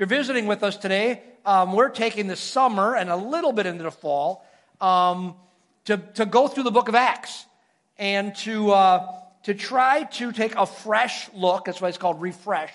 you're visiting with us today, um, we're taking the summer and a little bit into the fall um, to, to go through the book of Acts and to, uh, to try to take a fresh look. That's why it's called refresh.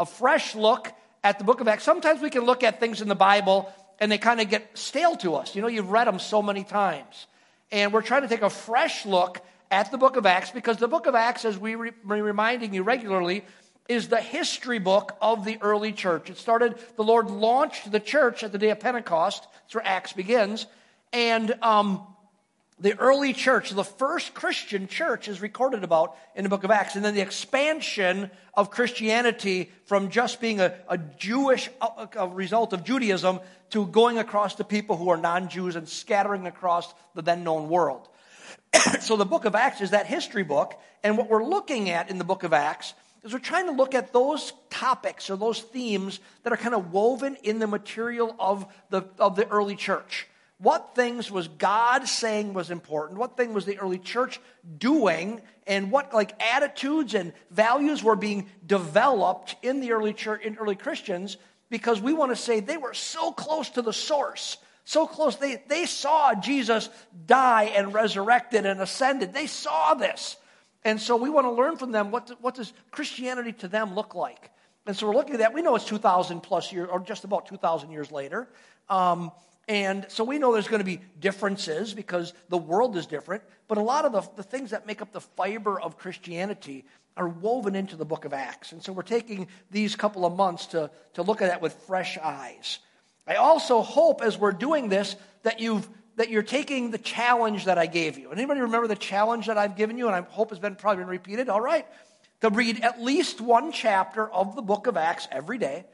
A fresh look at the book of Acts. Sometimes we can look at things in the Bible and they kind of get stale to us. You know, you've read them so many times. And we're trying to take a fresh look at the book of Acts because the book of Acts, as we re- reminding you regularly, is the history book of the early church. It started, the Lord launched the church at the day of Pentecost. That's where Acts begins. And um, the early church, the first Christian church, is recorded about in the book of Acts. And then the expansion of Christianity from just being a, a Jewish a, a result of Judaism to going across to people who are non Jews and scattering across the then known world. so the book of Acts is that history book. And what we're looking at in the book of Acts is we're trying to look at those topics or those themes that are kind of woven in the material of the, of the early church. What things was God saying was important? What thing was the early church doing? And what like attitudes and values were being developed in the early church, in early Christians? Because we want to say they were so close to the source so close. They, they saw Jesus die and resurrected and ascended. They saw this. And so we want to learn from them what, what does Christianity to them look like? And so we're looking at that. We know it's 2,000 plus years, or just about 2,000 years later. Um, and so we know there's going to be differences because the world is different. But a lot of the, the things that make up the fiber of Christianity are woven into the book of Acts. And so we're taking these couple of months to, to look at that with fresh eyes. I also hope as we're doing this that you've that you're taking the challenge that I gave you. Anybody remember the challenge that I've given you? And I hope has been probably been repeated. All right. To read at least one chapter of the book of Acts every day.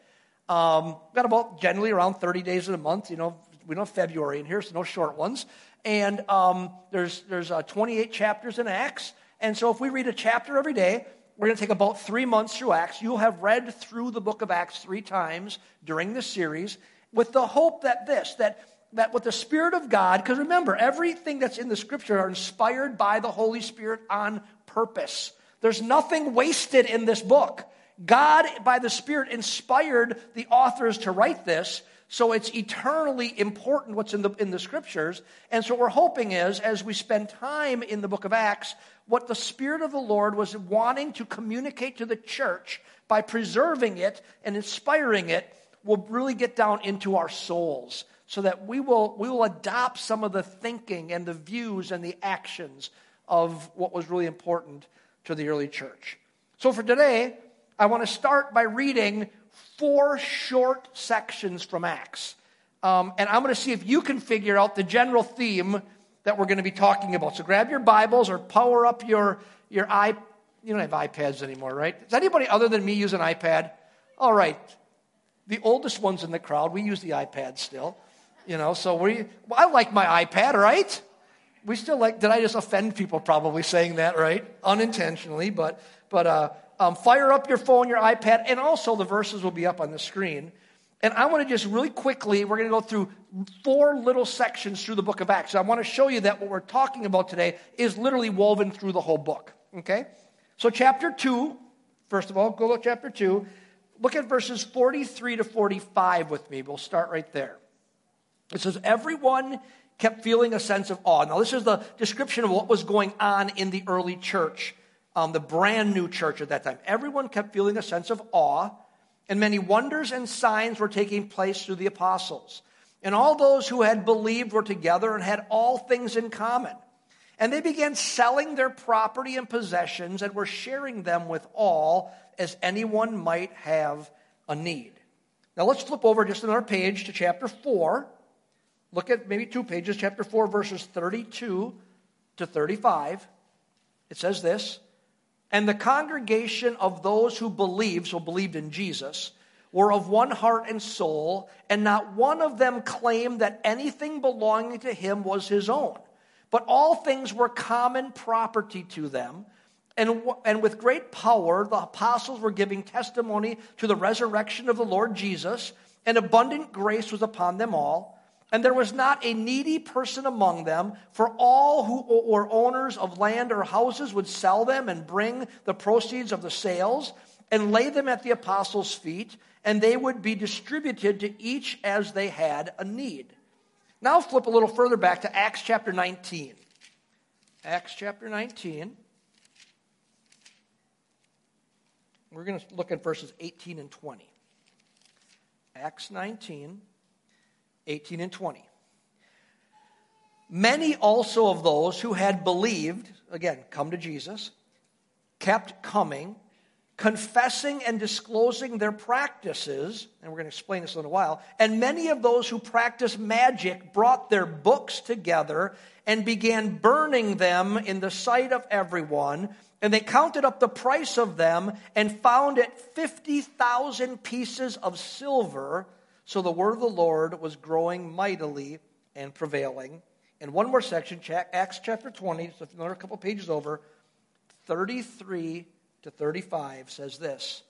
Um, got about generally around 30 days in a month. You know, we have February in here, so no short ones. And um, there's, there's uh, 28 chapters in Acts. And so if we read a chapter every day, we're going to take about three months through Acts. You'll have read through the book of Acts three times during this series with the hope that this, that that with the Spirit of God, because remember, everything that's in the scripture are inspired by the Holy Spirit on purpose. There's nothing wasted in this book. God, by the Spirit, inspired the authors to write this, so it's eternally important what's in the, in the scriptures. And so, what we're hoping is, as we spend time in the book of Acts, what the Spirit of the Lord was wanting to communicate to the church by preserving it and inspiring it will really get down into our souls so that we will, we will adopt some of the thinking and the views and the actions of what was really important to the early church. So for today, I want to start by reading four short sections from Acts. Um, and I'm going to see if you can figure out the general theme that we're going to be talking about. So grab your Bibles or power up your, your iPad. You don't have iPads anymore, right? Does anybody other than me use an iPad? All right. The oldest ones in the crowd, we use the iPad still. You know, so we, well, I like my iPad, right? We still like, did I just offend people probably saying that, right? Unintentionally, but, but uh, um, fire up your phone, your iPad, and also the verses will be up on the screen. And I want to just really quickly, we're going to go through four little sections through the book of Acts. I want to show you that what we're talking about today is literally woven through the whole book. Okay? So, chapter 2, first of all, go to chapter 2. Look at verses 43 to 45 with me. We'll start right there. It says, Everyone kept feeling a sense of awe. Now, this is the description of what was going on in the early church, um, the brand new church at that time. Everyone kept feeling a sense of awe, and many wonders and signs were taking place through the apostles. And all those who had believed were together and had all things in common. And they began selling their property and possessions and were sharing them with all as anyone might have a need. Now let's flip over just another page to chapter 4. Look at maybe two pages, chapter 4, verses 32 to 35. It says this And the congregation of those who believed, so believed in Jesus, were of one heart and soul, and not one of them claimed that anything belonging to him was his own, but all things were common property to them. And, and with great power, the apostles were giving testimony to the resurrection of the Lord Jesus, and abundant grace was upon them all. And there was not a needy person among them, for all who were owners of land or houses would sell them and bring the proceeds of the sales and lay them at the apostles' feet, and they would be distributed to each as they had a need. Now flip a little further back to Acts chapter 19. Acts chapter 19. We're going to look at verses 18 and 20. Acts 19, 18 and 20. Many also of those who had believed, again, come to Jesus, kept coming, confessing and disclosing their practices, and we're going to explain this in a while. And many of those who practiced magic brought their books together and began burning them in the sight of everyone. And they counted up the price of them and found it 50,000 pieces of silver. So the word of the Lord was growing mightily and prevailing. And one more section, Acts chapter 20, so another couple pages over, 33 to 35 says this.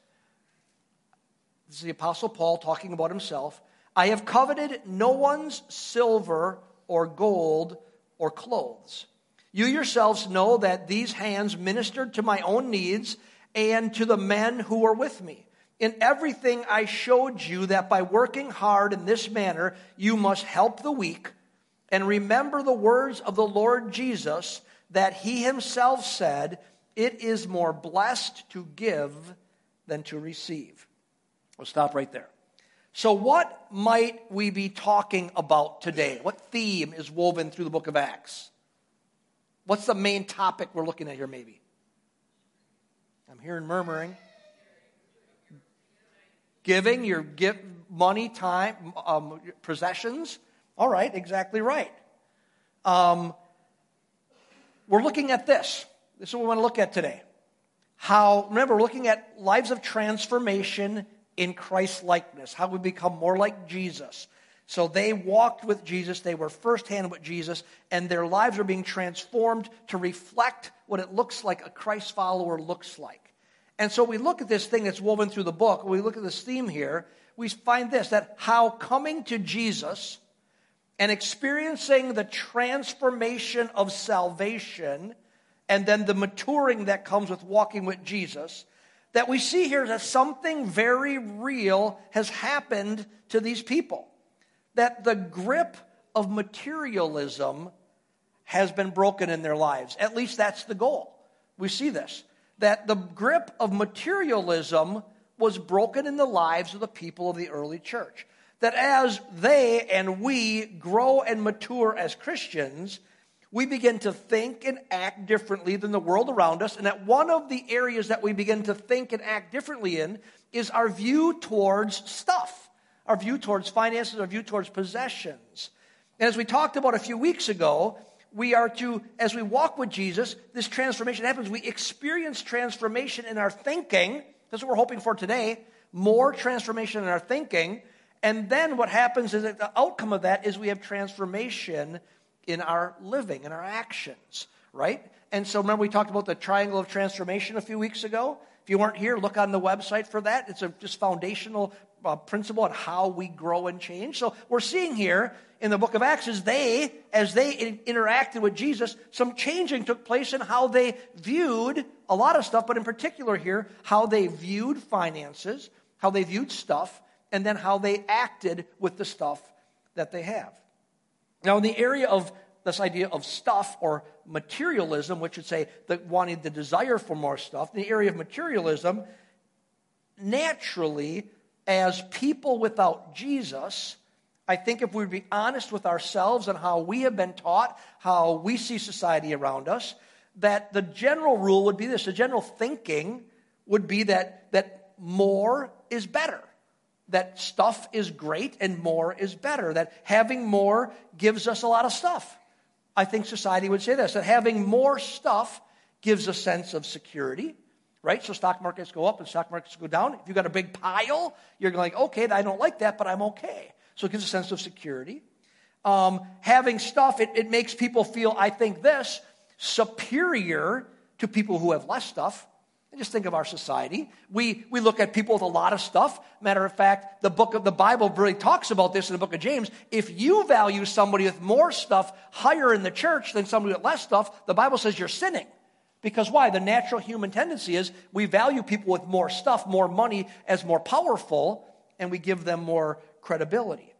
This is the Apostle Paul talking about himself. I have coveted no one's silver or gold or clothes. You yourselves know that these hands ministered to my own needs and to the men who were with me. In everything I showed you that by working hard in this manner, you must help the weak and remember the words of the Lord Jesus that he himself said, It is more blessed to give than to receive. We'll stop right there. So, what might we be talking about today? What theme is woven through the book of Acts? What's the main topic we're looking at here, maybe? I'm hearing murmuring. Giving your give money, time, um, possessions. All right, exactly right. Um, we're looking at this. This is what we want to look at today. How, remember, we're looking at lives of transformation in Christ likeness, how we become more like Jesus. So they walked with Jesus, they were firsthand with Jesus, and their lives are being transformed to reflect what it looks like a Christ follower looks like. And so we look at this thing that's woven through the book, we look at this theme here, we find this that how coming to Jesus and experiencing the transformation of salvation and then the maturing that comes with walking with Jesus, that we see here that something very real has happened to these people. That the grip of materialism has been broken in their lives. At least that's the goal. We see this. That the grip of materialism was broken in the lives of the people of the early church that as they and we grow and mature as Christians, we begin to think and act differently than the world around us. And that one of the areas that we begin to think and act differently in is our view towards stuff, our view towards finances, our view towards possessions. And as we talked about a few weeks ago, we are to, as we walk with Jesus, this transformation happens. We experience transformation in our thinking. That's what we're hoping for today. More transformation in our thinking and then what happens is that the outcome of that is we have transformation in our living, in our actions, right? And so remember we talked about the triangle of transformation a few weeks ago? If you weren't here, look on the website for that. It's a just foundational uh, principle on how we grow and change. So we're seeing here in the book of Acts is they, as they in, interacted with Jesus, some changing took place in how they viewed a lot of stuff, but in particular here, how they viewed finances, how they viewed stuff, and then how they acted with the stuff that they have. Now, in the area of this idea of stuff or materialism, which would say that wanting the desire for more stuff, in the area of materialism, naturally, as people without Jesus, I think if we be honest with ourselves and how we have been taught, how we see society around us, that the general rule would be this the general thinking would be that, that more is better that stuff is great and more is better, that having more gives us a lot of stuff. I think society would say this that having more stuff gives a sense of security, right? So stock markets go up and stock markets go down. If you've got a big pile, you're like, okay, I don't like that, but I'm okay. So it gives a sense of security. Um, having stuff, it, it makes people feel, I think, this superior to people who have less stuff. Just think of our society. We, we look at people with a lot of stuff. Matter of fact, the book of the Bible really talks about this in the book of James. If you value somebody with more stuff higher in the church than somebody with less stuff, the Bible says you're sinning. Because why? The natural human tendency is we value people with more stuff, more money as more powerful. and we give them more credibility.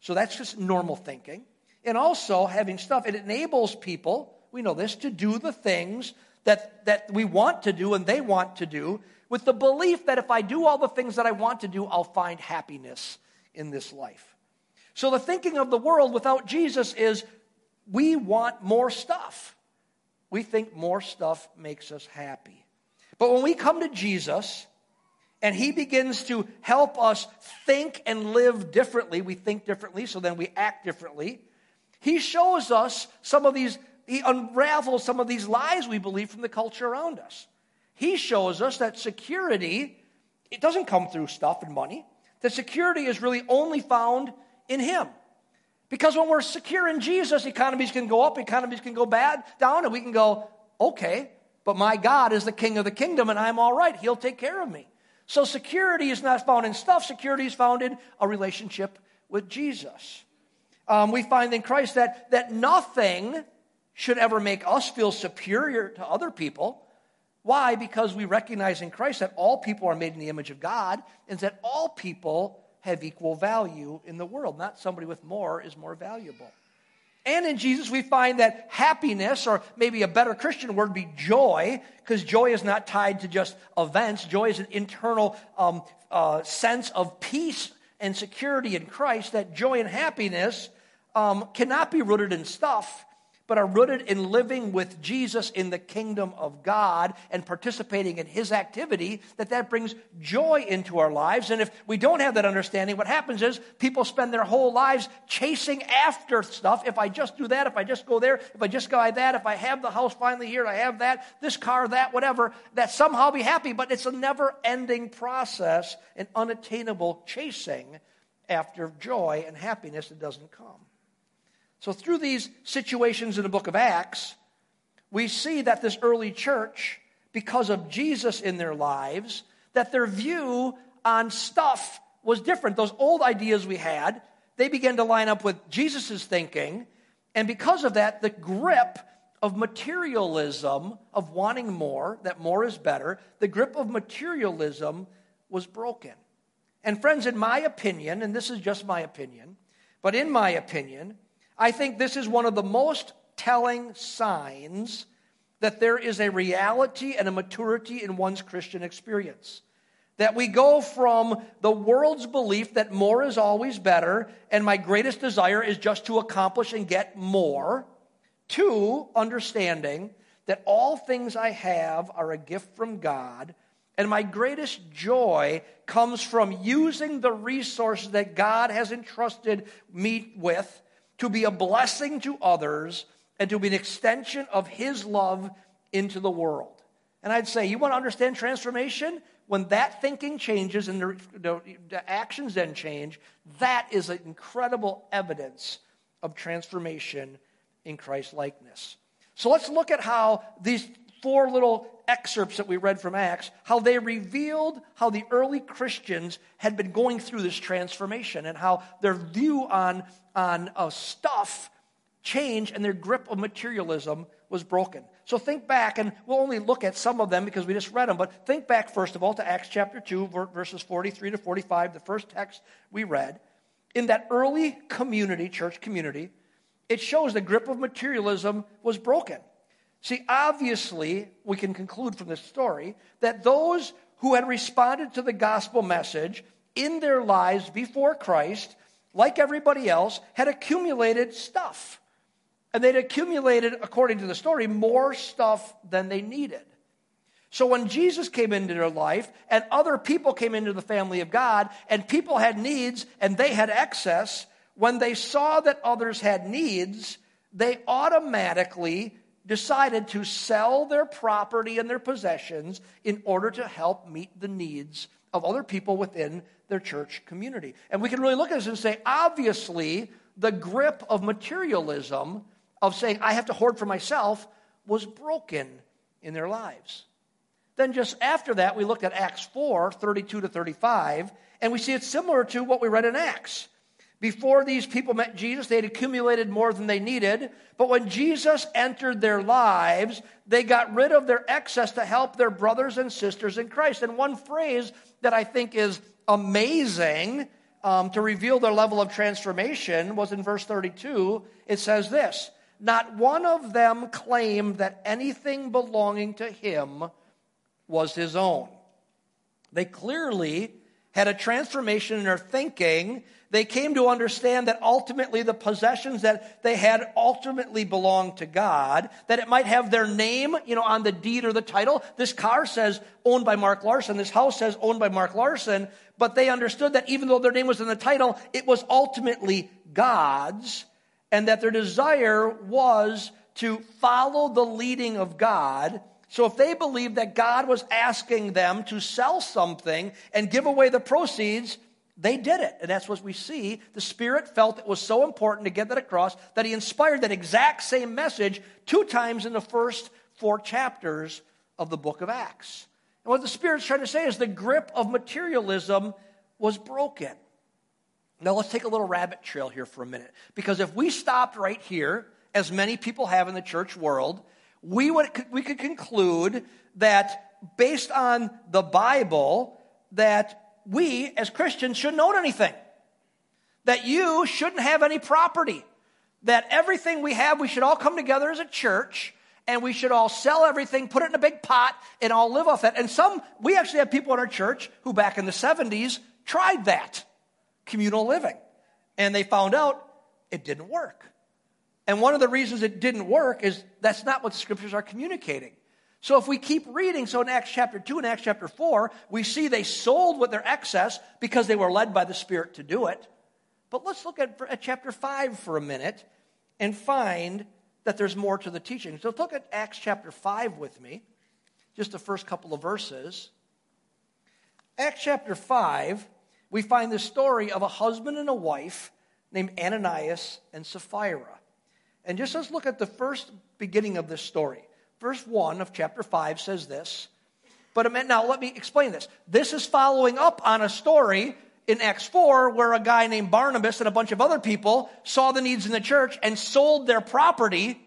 So that's just normal thinking. And also, having stuff, it enables people, we know this, to do the things that, that we want to do and they want to do with the belief that if I do all the things that I want to do, I'll find happiness in this life. So the thinking of the world without Jesus is we want more stuff. We think more stuff makes us happy. But when we come to Jesus and he begins to help us think and live differently, we think differently, so then we act differently. He shows us some of these, he unravels some of these lies we believe from the culture around us. He shows us that security, it doesn't come through stuff and money. That security is really only found in Him. Because when we're secure in Jesus, economies can go up, economies can go bad, down, and we can go, okay, but my God is the king of the kingdom and I'm all right. He'll take care of me. So security is not found in stuff, security is found in a relationship with Jesus. Um, we find in Christ that, that nothing should ever make us feel superior to other people. Why? Because we recognize in Christ that all people are made in the image of God and that all people have equal value in the world. Not somebody with more is more valuable. And in Jesus, we find that happiness, or maybe a better Christian word, be joy, because joy is not tied to just events. Joy is an internal um, uh, sense of peace and security in Christ. That joy and happiness um, cannot be rooted in stuff but are rooted in living with Jesus in the kingdom of God and participating in his activity, that that brings joy into our lives. And if we don't have that understanding, what happens is people spend their whole lives chasing after stuff. If I just do that, if I just go there, if I just buy that, if I have the house finally here, I have that, this car, that, whatever, that somehow I'll be happy. But it's a never ending process, an unattainable chasing after joy and happiness that doesn't come. So, through these situations in the book of Acts, we see that this early church, because of Jesus in their lives, that their view on stuff was different. Those old ideas we had, they began to line up with Jesus' thinking. And because of that, the grip of materialism, of wanting more, that more is better, the grip of materialism was broken. And, friends, in my opinion, and this is just my opinion, but in my opinion, I think this is one of the most telling signs that there is a reality and a maturity in one's Christian experience. That we go from the world's belief that more is always better and my greatest desire is just to accomplish and get more, to understanding that all things I have are a gift from God and my greatest joy comes from using the resources that God has entrusted me with to be a blessing to others, and to be an extension of His love into the world. And I'd say, you want to understand transformation? When that thinking changes and the, the, the actions then change, that is an incredible evidence of transformation in Christ likeness. So let's look at how these four little excerpts that we read from Acts, how they revealed how the early Christians had been going through this transformation and how their view on, on stuff changed and their grip of materialism was broken. So think back, and we'll only look at some of them because we just read them, but think back first of all to Acts chapter 2, verses 43 to 45, the first text we read. In that early community, church community, it shows the grip of materialism was broken. See, obviously, we can conclude from this story that those who had responded to the gospel message in their lives before Christ, like everybody else, had accumulated stuff. And they'd accumulated, according to the story, more stuff than they needed. So when Jesus came into their life and other people came into the family of God and people had needs and they had excess, when they saw that others had needs, they automatically decided to sell their property and their possessions in order to help meet the needs of other people within their church community. And we can really look at this and say, obviously, the grip of materialism, of saying, I have to hoard for myself, was broken in their lives. Then, just after that, we looked at Acts 4 32 to 35, and we see it's similar to what we read in Acts. Before these people met Jesus, they had accumulated more than they needed. But when Jesus entered their lives, they got rid of their excess to help their brothers and sisters in Christ. And one phrase that I think is amazing um, to reveal their level of transformation was in verse 32. It says this Not one of them claimed that anything belonging to him was his own. They clearly had a transformation in their thinking. They came to understand that ultimately the possessions that they had ultimately belonged to God, that it might have their name, you know, on the deed or the title. This car says owned by Mark Larson. This house says owned by Mark Larson. But they understood that even though their name was in the title, it was ultimately God's and that their desire was to follow the leading of God so if they believed that God was asking them to sell something and give away the proceeds, they did it. And that's what we see. The Spirit felt it was so important to get that across that He inspired that exact same message two times in the first four chapters of the book of Acts. And what the Spirit's trying to say is the grip of materialism was broken. Now let's take a little rabbit trail here for a minute. Because if we stopped right here, as many people have in the church world, we, would, we could conclude that based on the Bible, that we as Christians shouldn't own anything. That you shouldn't have any property. That everything we have, we should all come together as a church and we should all sell everything, put it in a big pot, and all live off that. And some, we actually have people in our church who back in the 70s tried that communal living. And they found out it didn't work. And one of the reasons it didn't work is that's not what the scriptures are communicating. So if we keep reading, so in Acts chapter 2 and Acts chapter 4, we see they sold with their excess because they were led by the Spirit to do it. But let's look at, at chapter 5 for a minute and find that there's more to the teaching. So look at Acts chapter 5 with me, just the first couple of verses. Acts chapter 5, we find the story of a husband and a wife named Ananias and Sapphira. And just let's look at the first beginning of this story. Verse 1 of chapter 5 says this. But now let me explain this. This is following up on a story in Acts 4 where a guy named Barnabas and a bunch of other people saw the needs in the church and sold their property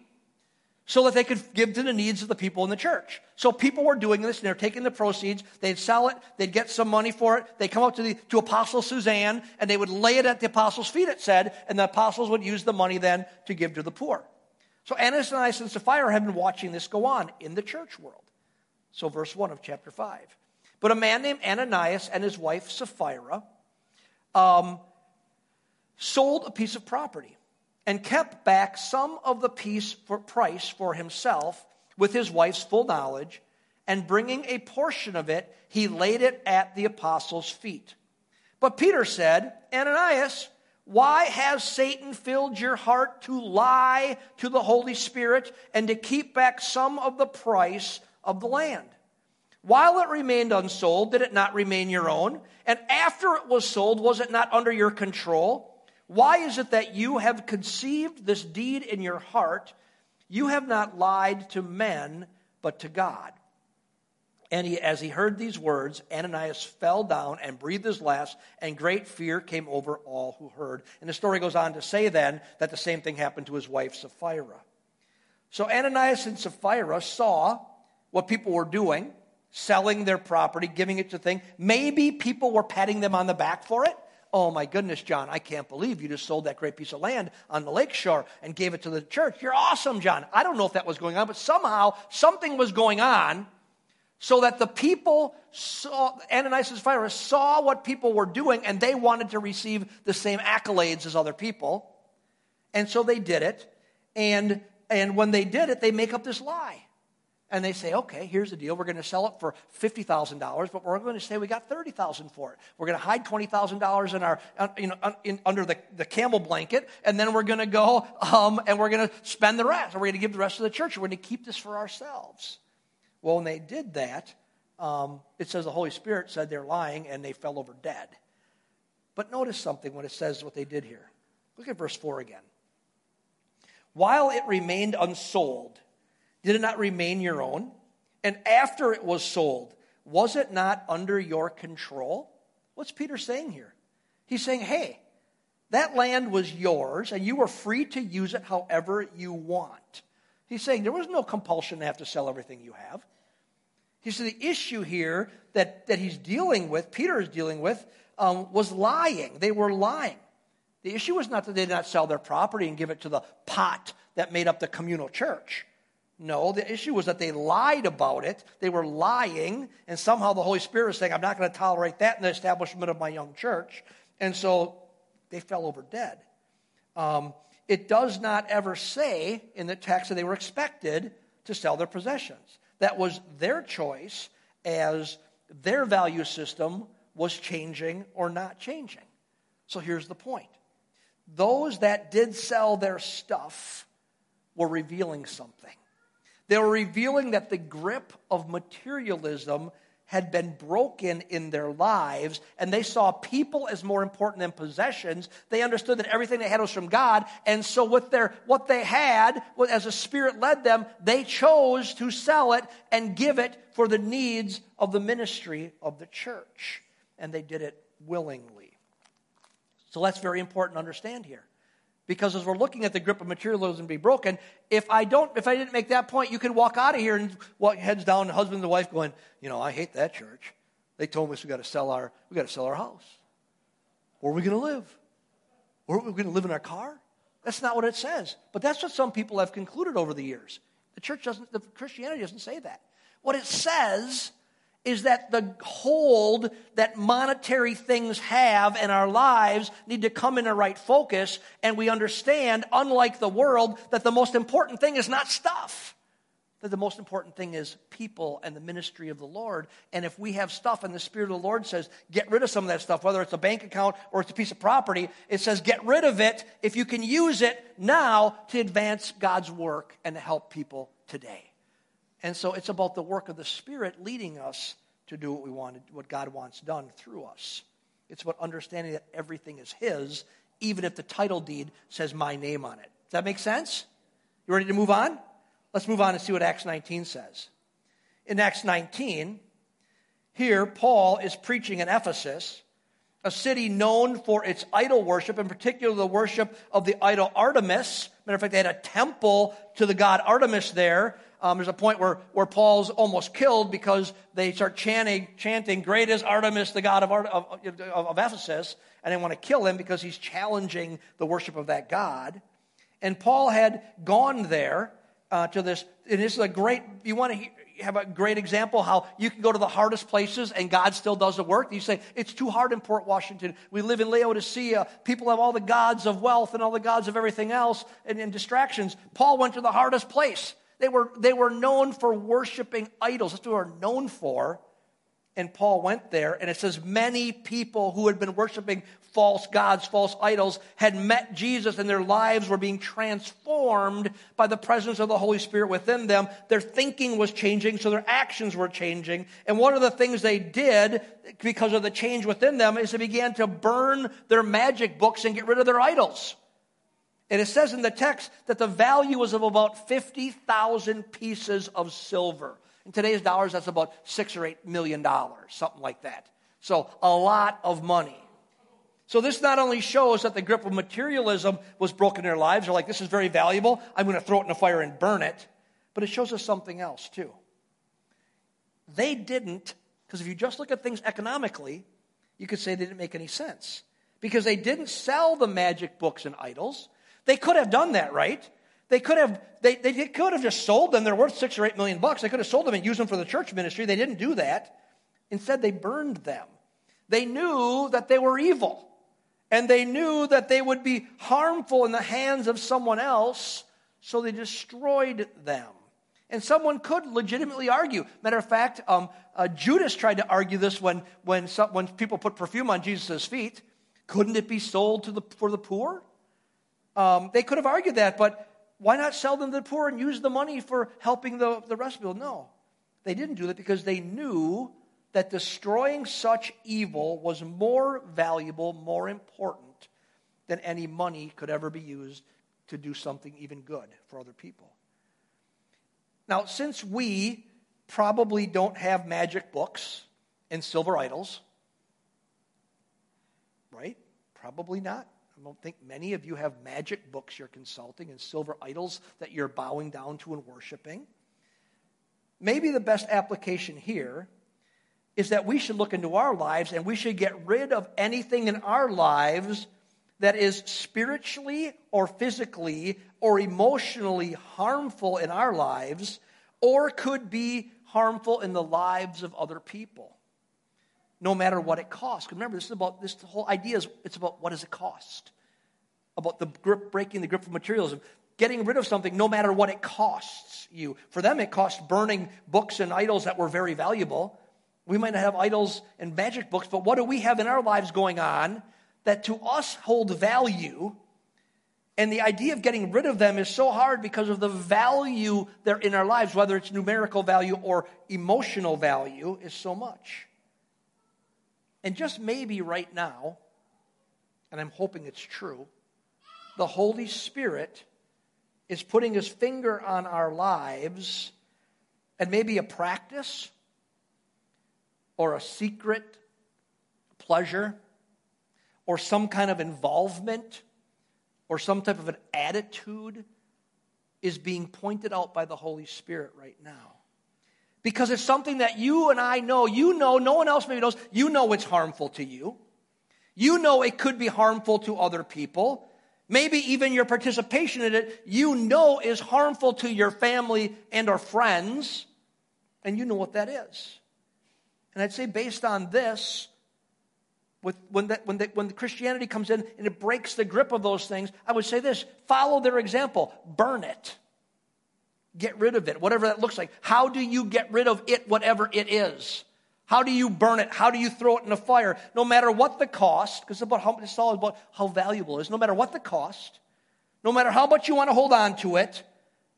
so that they could give to the needs of the people in the church. So people were doing this and they're taking the proceeds, they'd sell it, they'd get some money for it, they'd come up to the to Apostle Suzanne and they would lay it at the apostles' feet, it said, and the apostles would use the money then to give to the poor. So Ananias and Sapphira have been watching this go on in the church world. So verse 1 of chapter 5. But a man named Ananias and his wife Sapphira um, sold a piece of property and kept back some of the piece for price for himself with his wife's full knowledge, and bringing a portion of it, he laid it at the apostles' feet. But Peter said, Ananias, why has Satan filled your heart to lie to the Holy Spirit and to keep back some of the price of the land? While it remained unsold, did it not remain your own? And after it was sold, was it not under your control? Why is it that you have conceived this deed in your heart? You have not lied to men, but to God. And he, as he heard these words, Ananias fell down and breathed his last, and great fear came over all who heard. And the story goes on to say then that the same thing happened to his wife Sapphira. So Ananias and Sapphira saw what people were doing, selling their property, giving it to things. Maybe people were patting them on the back for it. Oh my goodness, John, I can't believe you just sold that great piece of land on the lakeshore and gave it to the church. You're awesome, John. I don't know if that was going on, but somehow something was going on so that the people saw, Ananias and Sapphira saw what people were doing and they wanted to receive the same accolades as other people. And so they did it. And, and when they did it, they make up this lie and they say, okay, here's the deal. We're going to sell it for $50,000, but we're going to say we got $30,000 for it. We're going to hide $20,000 in our, you know, in, under the, the camel blanket, and then we're going to go um, and we're going to spend the rest. We're going to give the rest of the church. We're going to keep this for ourselves. Well, when they did that, um, it says the Holy Spirit said they're lying and they fell over dead. But notice something when it says what they did here. Look at verse 4 again. While it remained unsold, did it not remain your own? And after it was sold, was it not under your control? What's Peter saying here? He's saying, hey, that land was yours and you were free to use it however you want. He's saying there was no compulsion to have to sell everything you have. He said the issue here that, that he's dealing with, Peter is dealing with, um, was lying. They were lying. The issue was not that they did not sell their property and give it to the pot that made up the communal church. No, the issue was that they lied about it. They were lying, and somehow the Holy Spirit was saying, I'm not going to tolerate that in the establishment of my young church. And so they fell over dead. Um, it does not ever say in the text that they were expected to sell their possessions. That was their choice as their value system was changing or not changing. So here's the point those that did sell their stuff were revealing something. They were revealing that the grip of materialism had been broken in their lives, and they saw people as more important than possessions. They understood that everything they had was from God, and so with their what they had, as the Spirit led them, they chose to sell it and give it for the needs of the ministry of the church, and they did it willingly. So that's very important to understand here. Because as we're looking at the grip of materialism be broken, if I don't, if I didn't make that point, you could walk out of here and walk heads down, husband and wife going, you know, I hate that church. They told us we got to sell our, we got to sell our house. Where are we going to live? Where are we going to live in our car? That's not what it says. But that's what some people have concluded over the years. The church doesn't, the Christianity doesn't say that. What it says is that the hold that monetary things have in our lives need to come in a right focus, and we understand, unlike the world, that the most important thing is not stuff. That the most important thing is people and the ministry of the Lord. And if we have stuff and the Spirit of the Lord says, get rid of some of that stuff, whether it's a bank account or it's a piece of property, it says, get rid of it if you can use it now to advance God's work and to help people today. And so it's about the work of the Spirit leading us to do what we want, what God wants done through us. It's about understanding that everything is His, even if the title deed says my name on it. Does that make sense? You ready to move on? Let's move on and see what Acts 19 says. In Acts 19, here Paul is preaching in Ephesus, a city known for its idol worship, in particular the worship of the idol Artemis. Matter of fact, they had a temple to the god Artemis there um, there's a point where, where Paul's almost killed because they start chanting, chanting, Great is Artemis, the god of, of, of, of Ephesus, and they want to kill him because he's challenging the worship of that god. And Paul had gone there uh, to this, and this is a great, you want to have a great example how you can go to the hardest places and God still does the work. You say, it's too hard in Port Washington. We live in Laodicea. People have all the gods of wealth and all the gods of everything else and, and distractions. Paul went to the hardest place they were, they were known for worshiping idols. That's what they were known for. And Paul went there, and it says many people who had been worshiping false gods, false idols, had met Jesus, and their lives were being transformed by the presence of the Holy Spirit within them. Their thinking was changing, so their actions were changing. And one of the things they did because of the change within them is they began to burn their magic books and get rid of their idols. And it says in the text that the value was of about 50,000 pieces of silver. In today's dollars, that's about six or eight million dollars, something like that. So a lot of money. So this not only shows that the grip of materialism was broken in their lives, they're like, this is very valuable, I'm going to throw it in the fire and burn it, but it shows us something else too. They didn't, because if you just look at things economically, you could say they didn't make any sense. Because they didn't sell the magic books and idols. They could have done that, right? They could have, they, they could have just sold them. They're worth six or eight million bucks. They could have sold them and used them for the church ministry. They didn't do that. Instead, they burned them. They knew that they were evil. And they knew that they would be harmful in the hands of someone else, so they destroyed them. And someone could legitimately argue. Matter of fact, um, uh, Judas tried to argue this when, when, some, when people put perfume on Jesus' feet. Couldn't it be sold to the, for the poor? Um, they could have argued that, but why not sell them to the poor and use the money for helping the, the rest of people? No. They didn't do that because they knew that destroying such evil was more valuable, more important than any money could ever be used to do something even good for other people. Now, since we probably don't have magic books and silver idols, right? Probably not. I don't think many of you have magic books you're consulting and silver idols that you're bowing down to and worshiping. Maybe the best application here is that we should look into our lives and we should get rid of anything in our lives that is spiritually or physically or emotionally harmful in our lives or could be harmful in the lives of other people no matter what it costs remember this is about this whole idea is it's about what does it cost about the grip breaking the grip of materialism getting rid of something no matter what it costs you for them it cost burning books and idols that were very valuable we might not have idols and magic books but what do we have in our lives going on that to us hold value. And the idea of getting rid of them is so hard because of the value they're in our lives, whether it's numerical value or emotional value, is so much. And just maybe right now, and I'm hoping it's true, the Holy Spirit is putting his finger on our lives and maybe a practice or a secret pleasure or some kind of involvement or some type of an attitude is being pointed out by the Holy Spirit right now. Because it's something that you and I know, you know, no one else maybe knows, you know it's harmful to you. You know it could be harmful to other people. Maybe even your participation in it, you know is harmful to your family and or friends, and you know what that is. And I'd say based on this, with, when, that, when, when Christianity comes in and it breaks the grip of those things, I would say this follow their example, burn it. Get rid of it, whatever that looks like. How do you get rid of it, whatever it is? How do you burn it? How do you throw it in the fire? No matter what the cost, because about how it's all about how valuable it is. No matter what the cost, no matter how much you want to hold on to it,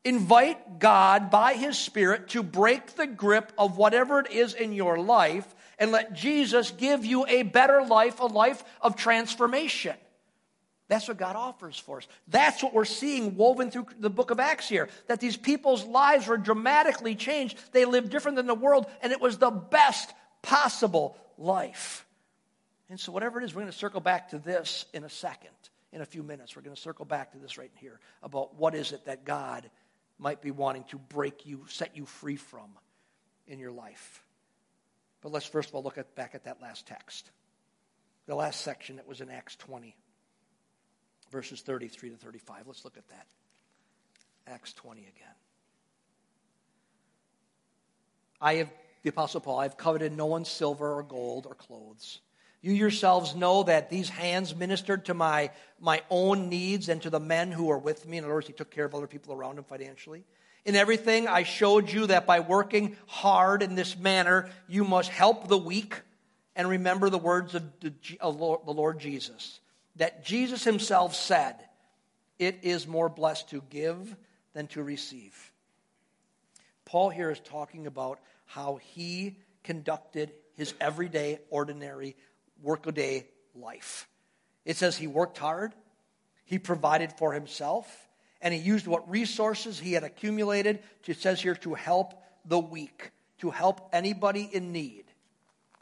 invite God by His Spirit to break the grip of whatever it is in your life and let Jesus give you a better life, a life of transformation. That's what God offers for us. That's what we're seeing woven through the book of Acts here. That these people's lives were dramatically changed. They lived different than the world, and it was the best possible life. And so, whatever it is, we're going to circle back to this in a second, in a few minutes. We're going to circle back to this right here about what is it that God might be wanting to break you, set you free from in your life. But let's first of all look at, back at that last text. The last section that was in Acts 20, verses 33 to 35. Let's look at that. Acts 20 again. I have, the Apostle Paul, I have coveted no one's silver or gold or clothes. You yourselves know that these hands ministered to my, my own needs and to the men who were with me. In other words, he took care of other people around him financially. In everything, I showed you that by working hard in this manner, you must help the weak and remember the words of the Lord Jesus. That Jesus himself said, It is more blessed to give than to receive. Paul here is talking about how he conducted his everyday, ordinary, workaday life. It says he worked hard, he provided for himself, and he used what resources he had accumulated, to, it says here, to help the weak, to help anybody in need.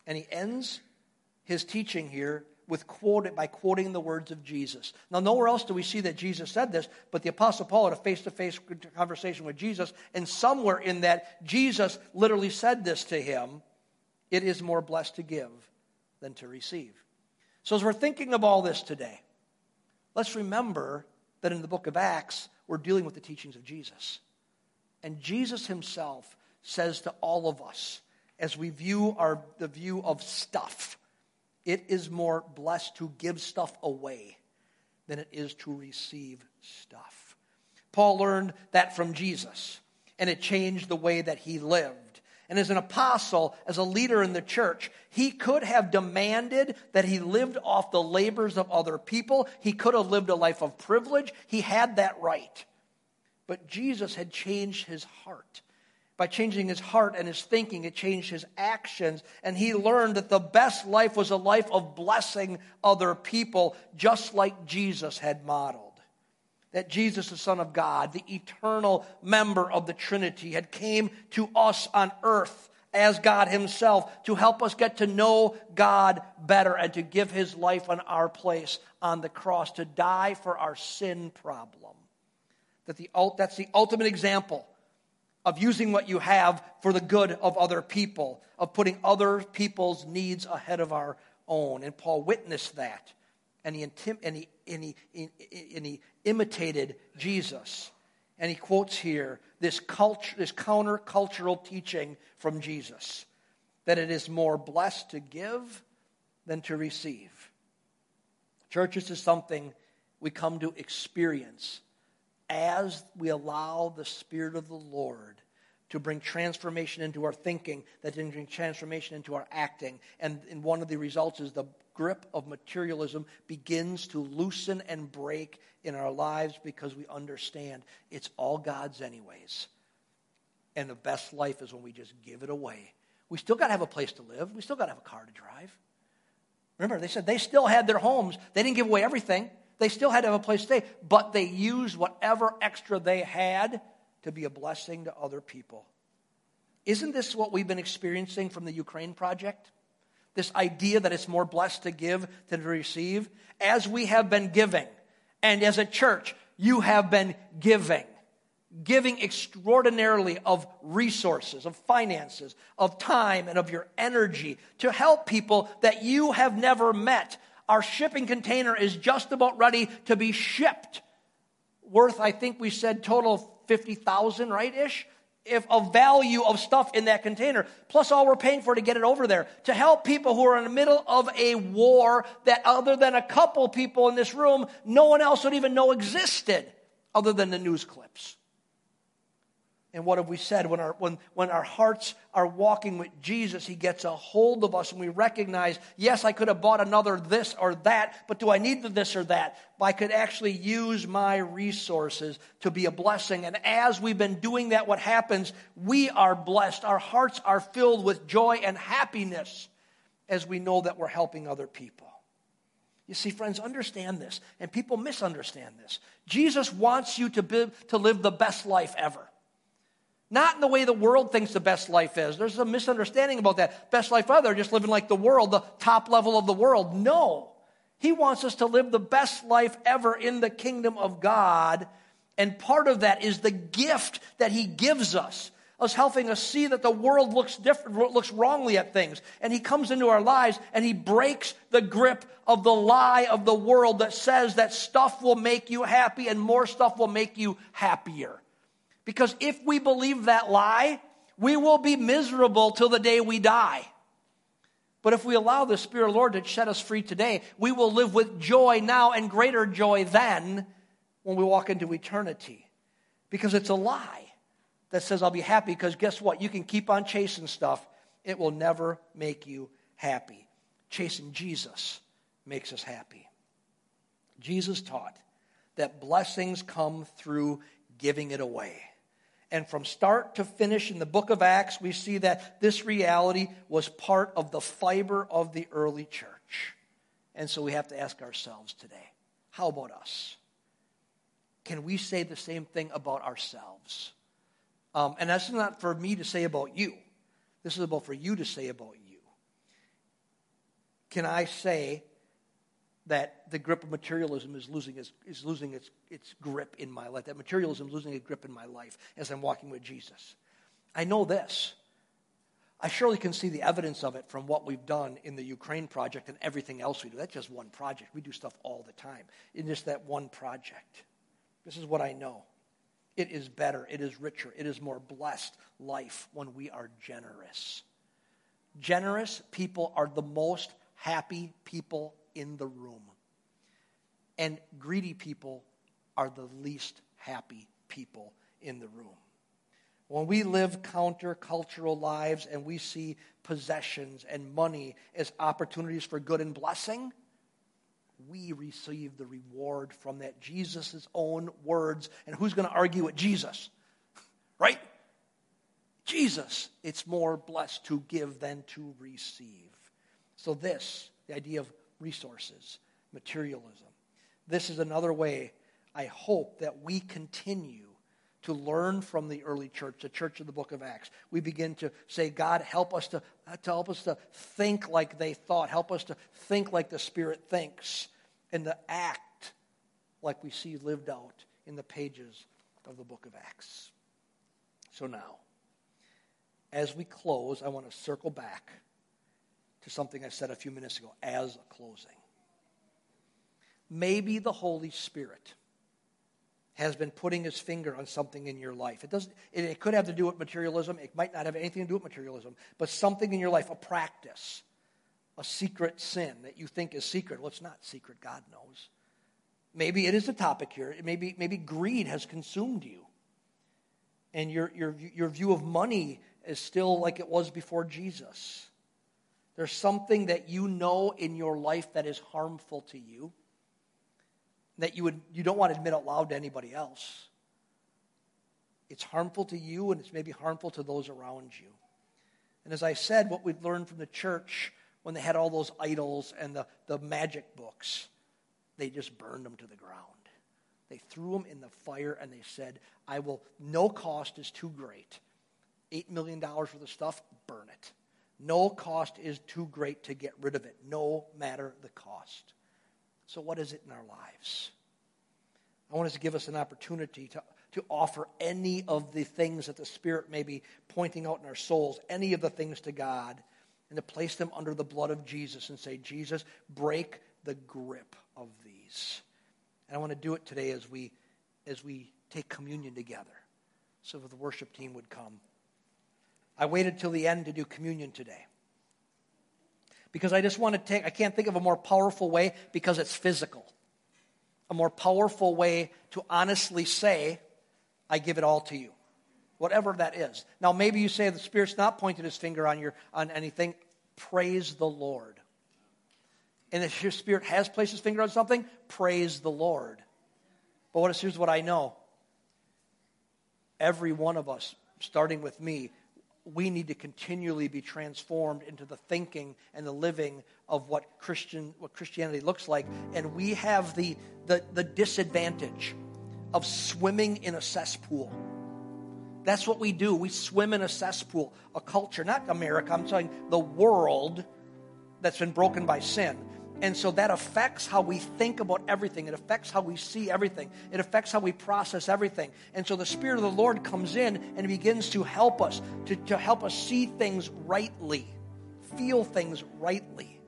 And he ends his teaching here with quote, by quoting the words of Jesus. Now, nowhere else do we see that Jesus said this, but the Apostle Paul had a face to face conversation with Jesus, and somewhere in that, Jesus literally said this to him It is more blessed to give than to receive. So, as we're thinking of all this today, let's remember that in the book of Acts, we're dealing with the teachings of Jesus. And Jesus himself says to all of us, as we view our, the view of stuff, it is more blessed to give stuff away than it is to receive stuff. Paul learned that from Jesus, and it changed the way that he lived. And as an apostle, as a leader in the church, he could have demanded that he lived off the labors of other people. He could have lived a life of privilege. He had that right. But Jesus had changed his heart. By changing his heart and his thinking, it changed his actions. And he learned that the best life was a life of blessing other people, just like Jesus had modeled that Jesus, the Son of God, the eternal member of the Trinity, had came to us on earth as God himself to help us get to know God better and to give his life on our place on the cross, to die for our sin problem. That the, that's the ultimate example of using what you have for the good of other people, of putting other people's needs ahead of our own. And Paul witnessed that, and he, and he, and he, and he imitated Jesus. And he quotes here this, culture, this countercultural teaching from Jesus that it is more blessed to give than to receive. Church, this is something we come to experience as we allow the Spirit of the Lord to bring transformation into our thinking, that then bring transformation into our acting. And, and one of the results is the grip of materialism begins to loosen and break in our lives because we understand it's all God's, anyways. And the best life is when we just give it away. We still got to have a place to live, we still got to have a car to drive. Remember, they said they still had their homes, they didn't give away everything. They still had to have a place to stay, but they used whatever extra they had to be a blessing to other people. Isn't this what we've been experiencing from the Ukraine project? This idea that it's more blessed to give than to receive? As we have been giving, and as a church, you have been giving. Giving extraordinarily of resources, of finances, of time, and of your energy to help people that you have never met. Our shipping container is just about ready to be shipped. Worth, I think we said total 50,000, right ish? If a value of stuff in that container, plus all we're paying for to get it over there, to help people who are in the middle of a war that, other than a couple people in this room, no one else would even know existed, other than the news clips. And what have we said? When our, when, when our hearts are walking with Jesus, He gets a hold of us and we recognize, yes, I could have bought another this or that, but do I need the this or that? I could actually use my resources to be a blessing. And as we've been doing that, what happens? We are blessed. Our hearts are filled with joy and happiness as we know that we're helping other people. You see, friends, understand this, and people misunderstand this. Jesus wants you to, be, to live the best life ever. Not in the way the world thinks the best life is. There's a misunderstanding about that. Best life other, just living like the world, the top level of the world. No. He wants us to live the best life ever in the kingdom of God. And part of that is the gift that He gives us, us helping us see that the world looks different, looks wrongly at things. And He comes into our lives and He breaks the grip of the lie of the world that says that stuff will make you happy and more stuff will make you happier. Because if we believe that lie, we will be miserable till the day we die. But if we allow the Spirit of the Lord to set us free today, we will live with joy now and greater joy then when we walk into eternity. Because it's a lie that says, I'll be happy, because guess what? You can keep on chasing stuff, it will never make you happy. Chasing Jesus makes us happy. Jesus taught that blessings come through giving it away. And from start to finish in the book of Acts, we see that this reality was part of the fiber of the early church. And so we have to ask ourselves today how about us? Can we say the same thing about ourselves? Um, and that's not for me to say about you. This is about for you to say about you. Can I say that the grip of materialism is losing, its, is losing its, its grip in my life, that materialism is losing its grip in my life as I'm walking with Jesus. I know this. I surely can see the evidence of it from what we've done in the Ukraine project and everything else we do. That's just one project. We do stuff all the time in just that one project. This is what I know. It is better, it is richer, it is more blessed life when we are generous. Generous people are the most happy people in the room. And greedy people are the least happy people in the room. When we live countercultural lives and we see possessions and money as opportunities for good and blessing, we receive the reward from that. Jesus' own words. And who's going to argue with Jesus? Right? Jesus. It's more blessed to give than to receive. So, this, the idea of resources, materialism. This is another way I hope that we continue to learn from the early church, the church of the book of Acts. We begin to say, God, help us to, to help us to think like they thought, help us to think like the Spirit thinks, and to act like we see lived out in the pages of the book of Acts. So now, as we close, I want to circle back to something I said a few minutes ago as a closing. Maybe the Holy Spirit has been putting his finger on something in your life. It doesn't it, could have to do with materialism, it might not have anything to do with materialism, but something in your life, a practice, a secret sin that you think is secret. Well, it's not secret, God knows. Maybe it is a topic here. Maybe, maybe greed has consumed you. And your, your, your view of money is still like it was before Jesus. There's something that you know in your life that is harmful to you that you, would, you don't want to admit out loud to anybody else. It's harmful to you and it's maybe harmful to those around you. And as I said, what we've learned from the church when they had all those idols and the, the magic books, they just burned them to the ground. They threw them in the fire and they said, I will, no cost is too great. $8 million worth of stuff, burn it. No cost is too great to get rid of it, no matter the cost. So, what is it in our lives? I want us to give us an opportunity to, to offer any of the things that the Spirit may be pointing out in our souls, any of the things to God, and to place them under the blood of Jesus and say, Jesus, break the grip of these. And I want to do it today as we, as we take communion together. So, if the worship team would come. I waited till the end to do communion today because I just want to take, I can't think of a more powerful way because it's physical. A more powerful way to honestly say, I give it all to you. Whatever that is. Now, maybe you say the Spirit's not pointing his finger on, your, on anything. Praise the Lord. And if your Spirit has placed his finger on something, praise the Lord. But what here's what I know every one of us, starting with me, we need to continually be transformed into the thinking and the living of what Christian what Christianity looks like. And we have the, the, the disadvantage of swimming in a cesspool. That's what we do. We swim in a cesspool, a culture, not America, I'm saying the world that's been broken by sin. And so that affects how we think about everything. It affects how we see everything. It affects how we process everything. And so the Spirit of the Lord comes in and begins to help us, to, to help us see things rightly, feel things rightly.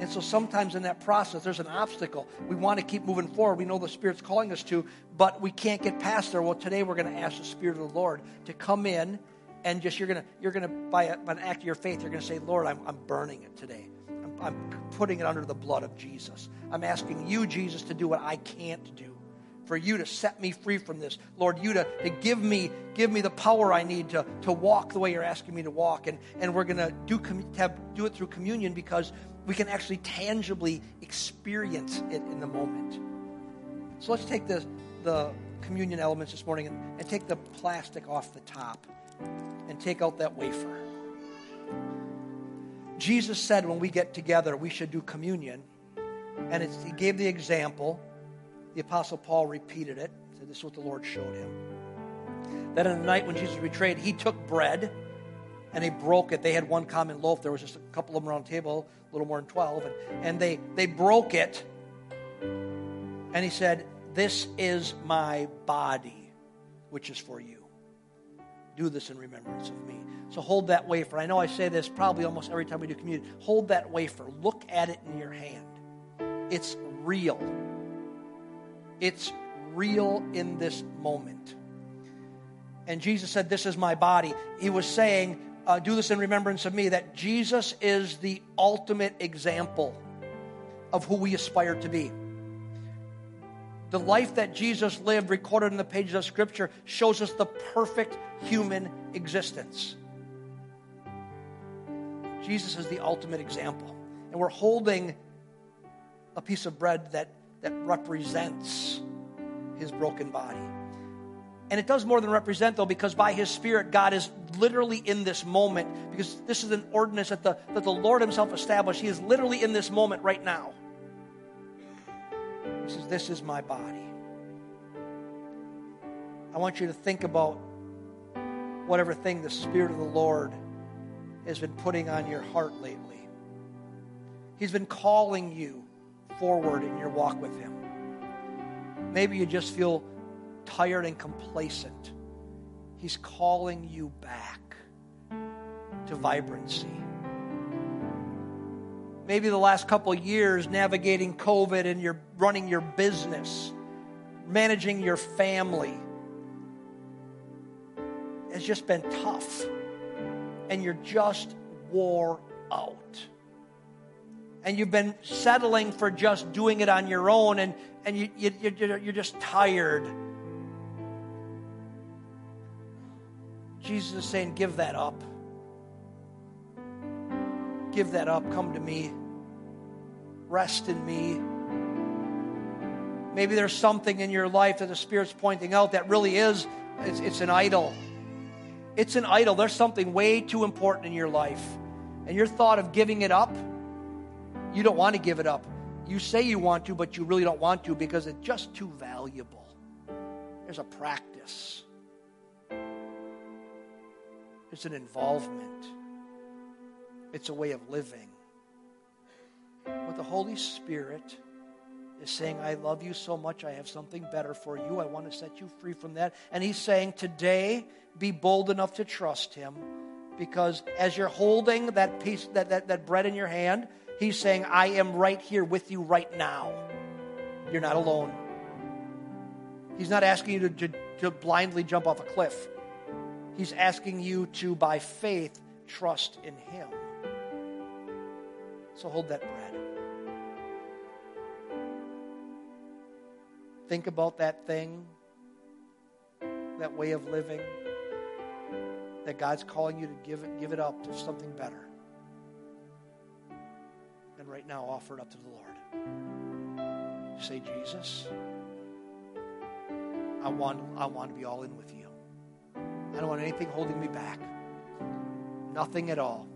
And so sometimes in that process, there's an obstacle. We want to keep moving forward. We know the Spirit's calling us to, but we can't get past there. Well, today we're going to ask the Spirit of the Lord to come in and just, you're going to, you're going to by, a, by an act of your faith, you're going to say, Lord, I'm, I'm burning it today. I'm putting it under the blood of Jesus. I'm asking you, Jesus, to do what I can't do. For you to set me free from this. Lord, you to, to give me give me the power I need to, to walk the way you're asking me to walk. And, and we're going to do, do it through communion because we can actually tangibly experience it in the moment. So let's take the, the communion elements this morning and, and take the plastic off the top and take out that wafer. Jesus said when we get together, we should do communion. And he gave the example. The Apostle Paul repeated it. Said this is what the Lord showed him. That in the night when Jesus betrayed, he took bread and he broke it. They had one common loaf. There was just a couple of them around the table, a little more than 12. And, and they, they broke it. And he said, This is my body, which is for you. Do this in remembrance of me. So hold that wafer. I know I say this probably almost every time we do communion. Hold that wafer. Look at it in your hand. It's real. It's real in this moment. And Jesus said, This is my body. He was saying, uh, Do this in remembrance of me, that Jesus is the ultimate example of who we aspire to be. The life that Jesus lived, recorded in the pages of Scripture, shows us the perfect human existence. Jesus is the ultimate example. And we're holding a piece of bread that, that represents his broken body. And it does more than represent, though, because by his Spirit, God is literally in this moment, because this is an ordinance that the, that the Lord himself established. He is literally in this moment right now. He says, This is my body. I want you to think about whatever thing the Spirit of the Lord has been putting on your heart lately. He's been calling you forward in your walk with Him. Maybe you just feel tired and complacent. He's calling you back to vibrancy. Maybe the last couple years navigating COVID and you're running your business, managing your family has just been tough. And you're just wore out. And you've been settling for just doing it on your own, and, and you, you, you're just tired. Jesus is saying, Give that up. Give that up. Come to me. Rest in me. Maybe there's something in your life that the Spirit's pointing out that really is, it's, it's an idol. It's an idol. There's something way too important in your life. And your thought of giving it up, you don't want to give it up. You say you want to, but you really don't want to because it's just too valuable. There's a practice, it's an involvement, it's a way of living. What the Holy Spirit is saying, I love you so much, I have something better for you. I want to set you free from that. And He's saying, Today, be bold enough to trust Him because as you're holding that piece, that, that, that bread in your hand, He's saying, I am right here with you right now. You're not alone. He's not asking you to, to, to blindly jump off a cliff. He's asking you to, by faith, trust in Him. So hold that bread. Think about that thing, that way of living, that God's calling you to give it, give it up to something better. And right now, offer it up to the Lord. Say, Jesus, I want, I want to be all in with you. I don't want anything holding me back. Nothing at all.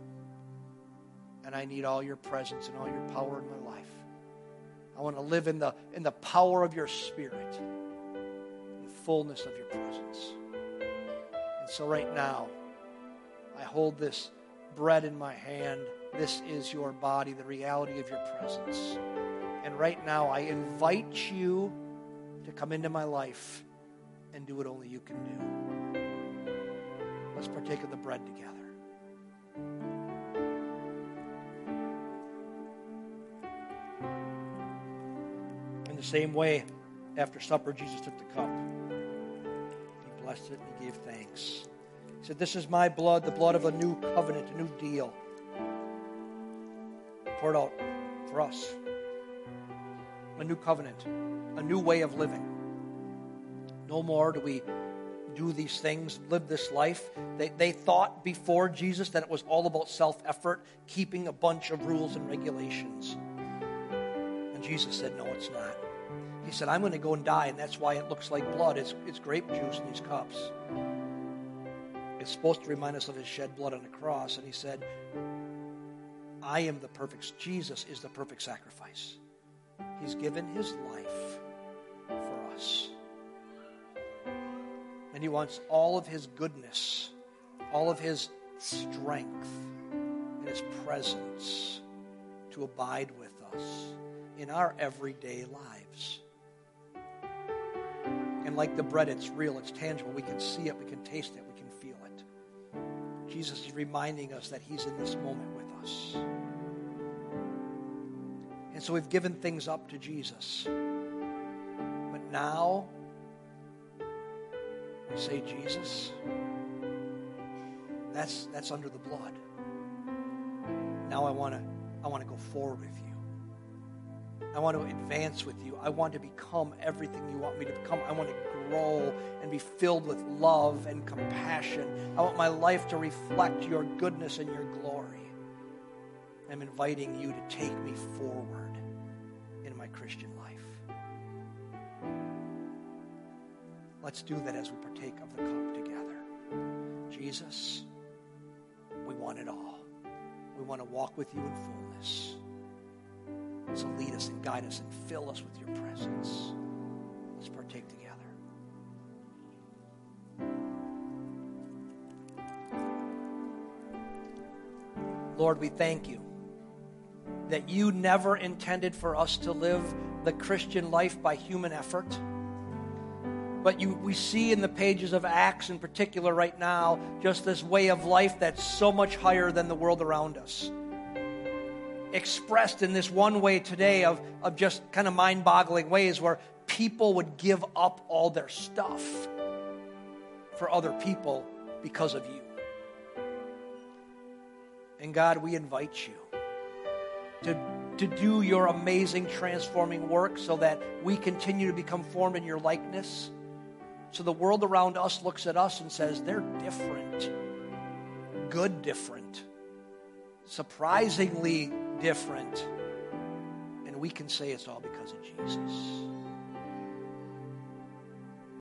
And I need all your presence and all your power in my life. I want to live in the, in the power of your spirit, the fullness of your presence. And so, right now, I hold this bread in my hand. This is your body, the reality of your presence. And right now, I invite you to come into my life and do what only you can do. Let's partake of the bread together. Same way, after supper, Jesus took the cup. He blessed it and he gave thanks. He said, This is my blood, the blood of a new covenant, a new deal. Poured out for us. A new covenant, a new way of living. No more do we do these things, live this life. They, they thought before Jesus that it was all about self effort, keeping a bunch of rules and regulations. And Jesus said, No, it's not. He said, I'm going to go and die, and that's why it looks like blood. It's, it's grape juice in these cups. It's supposed to remind us of his shed blood on the cross. And he said, I am the perfect, Jesus is the perfect sacrifice. He's given his life for us. And he wants all of his goodness, all of his strength, and his presence to abide with us in our everyday lives. And like the bread, it's real, it's tangible. We can see it, we can taste it, we can feel it. Jesus is reminding us that He's in this moment with us. And so we've given things up to Jesus. But now, we say, Jesus, that's, that's under the blood. Now I want to I want to go forward with you. I want to advance with you. I want to become everything you want me to become. I want to grow and be filled with love and compassion. I want my life to reflect your goodness and your glory. I'm inviting you to take me forward in my Christian life. Let's do that as we partake of the cup together. Jesus, we want it all. We want to walk with you in fullness. So lead us and guide us and fill us with your presence. Let's partake together. Lord, we thank you that you never intended for us to live the Christian life by human effort, but you, we see in the pages of Acts in particular right now just this way of life that's so much higher than the world around us. Expressed in this one way today of, of just kind of mind boggling ways where people would give up all their stuff for other people because of you. And God, we invite you to, to do your amazing transforming work so that we continue to become formed in your likeness. So the world around us looks at us and says, they're different. Good different. Surprisingly different. And we can say it's all because of Jesus.